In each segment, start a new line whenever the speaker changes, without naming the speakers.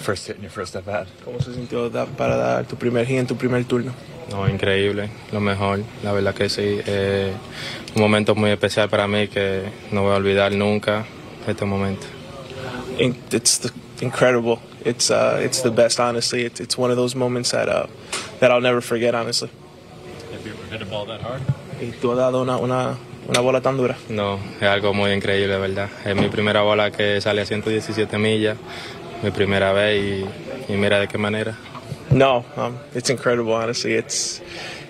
First hit in your first at bat.
¿Cómo se sintió para dar tu primer hit en tu primer turno?
No, increíble, lo mejor. La verdad que sí. eh, un momento muy especial para mí que no voy a olvidar nunca este momento.
It's the, incredible. It's uh, it's the best, honestly. It's, it's one of those moments that uh, that I'll never forget, honestly.
Have you ever hit a ball that hard?
Y tú has dado una, una, una bola tan dura.
No, es algo muy increíble, ¿verdad? Es mi primera bola que sale a 117 millas, mi primera vez y, y mira de qué manera.
No, um, it's incredible, honestly. It's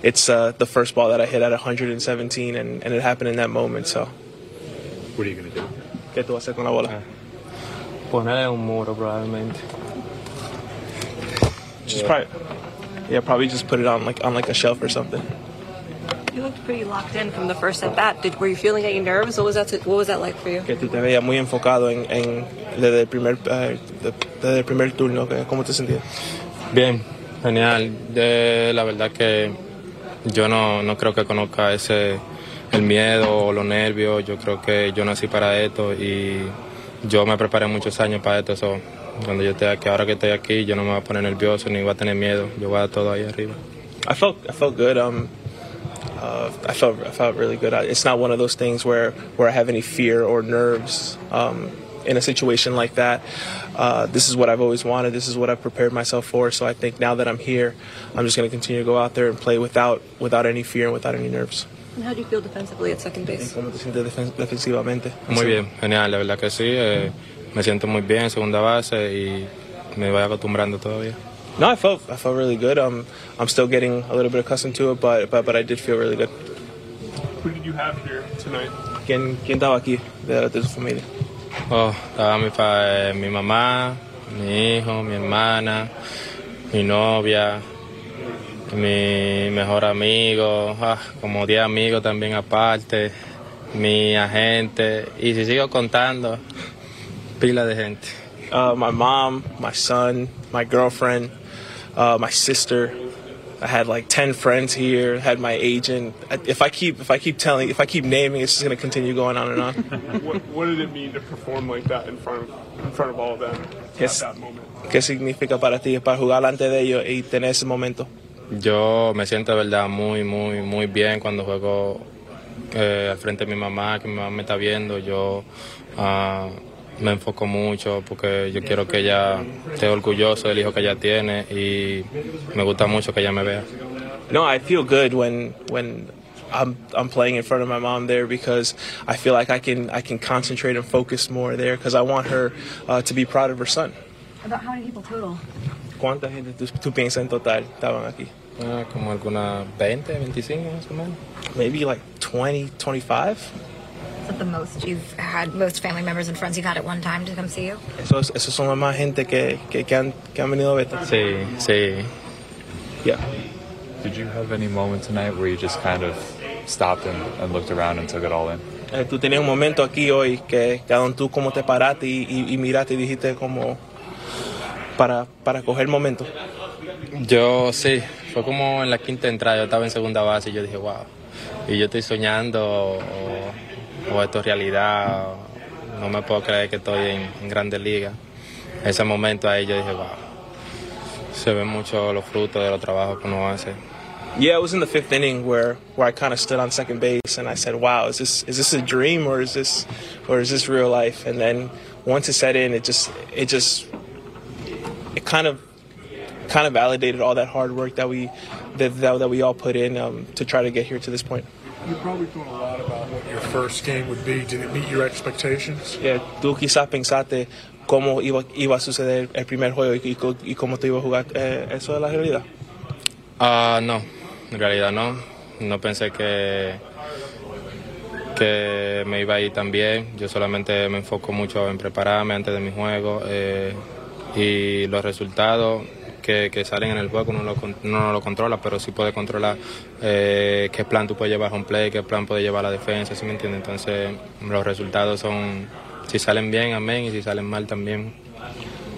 it's uh, the first ball that I hit at 117, and, and it happened in that moment. So,
What are you going to do?
¿qué tú vas a hacer con la bola?
Ponerle un muro probablemente.
Just probably, yeah, probably just put it on like on like a shelf or something.
You looked pretty locked in from the first at bat. Did were you feeling any nerves? What was that? What was that like for you?
Que tú te veías muy enfocado en, en desde el primer de- desde el primer turno. ¿Cómo te sentías?
Bien, genial. De, la verdad que yo no, no creo que conozca ese el miedo o los nervios. Yo creo que yo nací para esto y yo me preparé muchos años para esto. so, cuando yo esté aquí, ahora que estoy aquí, yo no me voy a poner nervioso ni voy a tener miedo. Yo voy a dar todo ahí arriba.
I felt I felt good. Um, uh, I felt I felt really good. I, it's not one of those things where where I have any fear or nerves. Um, in a situation like that, uh, this is what I've always wanted. This is what I've prepared myself for. So I think now that I'm here, I'm just going to continue to go out there and play without without any fear and without any nerves.
And how do you feel defensively at second base?
¿Cómo te sientes defensivamente?
Muy bien, genial, la verdad que sí. eh, me siento muy bien en segunda base y me voy acostumbrando todavía.
No, I felt I felt really good. Um, I'm still getting a little bit accustomed to it, but but, but I did feel really good.
Who did you have here tonight?
¿Quién, quién estaba aquí de, de su familia?
Oh, estaba mi, pa- mi mamá, mi hijo, mi hermana, mi novia, mi mejor amigo, ah, como 10 amigos también aparte, mi agente, y si sigo contando, pila de gente.
Uh, my mom, my son, my girlfriend, uh, my sister. I had like ten friends here. Had my agent. If I keep if I keep telling if I keep naming, it's just gonna continue going on and on.
What, what did it mean to perform like that in front of in front of all of them
Yes.
at that moment?
¿Qué significa para ti para jugar delante de ellos y tener ese momento?
Yo me siento de verdad muy, muy, muy bien cuando juego eh, al frente de mi mamá, que mi mamá me está viendo. Yo ah, me enfoco mucho porque yo quiero que ella esté orgulloso del hijo que ella tiene y me gusta mucho que ella me vea.
No, I feel good when when I'm I'm playing in front of my mom there because I feel like I can I can concentrate and focus more there because I want her uh, to be proud of her son.
About how many people total?
¿Cuánta gente tú, tú piensas en total estaban aquí?
Ah, como algunas 20, 25 más o menos.
Maybe like 20, 25.
Is that the most you've had, most family members and friends you've had at one time to come see you?
Esos, esos son la más gente que, que, que, han, que han venido a verte.
Sí, sí.
Yeah.
Did you have any moment tonight where you just kind of stopped and, and looked around and took it all in?
Eh, tú tenías un momento aquí hoy que cada uno tú como te paraste y, y, y miraste y dijiste como para, para coger momento.
Yo sí, fue como en la quinta entrada, yo estaba en segunda base y yo dije, wow, y yo estoy soñando o, o esto es realidad, o no me puedo creer que estoy en, en grandes ligas. Ese momento ahí yo dije, wow, se ven mucho los frutos de los trabajos que uno hace.
Yeah, it was in the fifth inning where, where I kind of stood on second base and I said, "Wow, is this is this a dream or is this or is this real life?" And then once it set in, it just it just it kind of kind of validated all that hard work that we that that, that we all put in um, to try to get here to this point.
You probably thought a lot about what your first game would be. Did it meet your expectations?
Yeah, tú quizás pensaste cómo iba, iba a suceder el primer juego y, y, y cómo te iba a jugar eh, eso de la realidad.
Ah, no, en realidad no. No pensé que que me iba a ir tan bien. Yo solamente me enfoco mucho en prepararme antes de mi juego eh, y los resultados que, que, salen en el juego uno, lo, uno no lo controla, pero sí puede controlar eh, qué plan tú puedes llevar a un play, qué plan puede llevar a la defensa, ¿sí me entiendes? Entonces los resultados son, si salen bien, amén, y si salen mal también.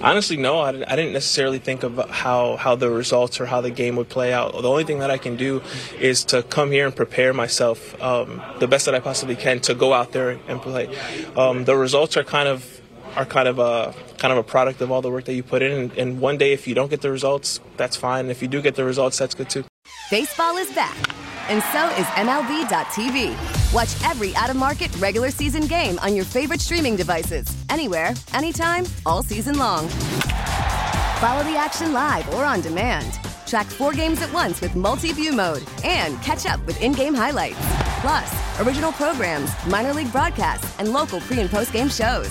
Honestly, no. I, I, didn't necessarily think of how, how the results or how the game would play out. The only thing that I can do is to come here and prepare myself um, the best that I possibly can to go out there and play. Um, the results are kind of are kind of a kind of a product of all the work that you put in. And, and one day, if you don't get the results, that's fine. If you do get the results, that's good too.
Baseball is back, and so is MLB.tv. Watch every out of market regular season game on your favorite streaming devices, anywhere, anytime, all season long. Follow the action live or on demand. Track four games at once with multi view mode and catch up with in game highlights. Plus, original programs, minor league broadcasts, and local pre and post game shows.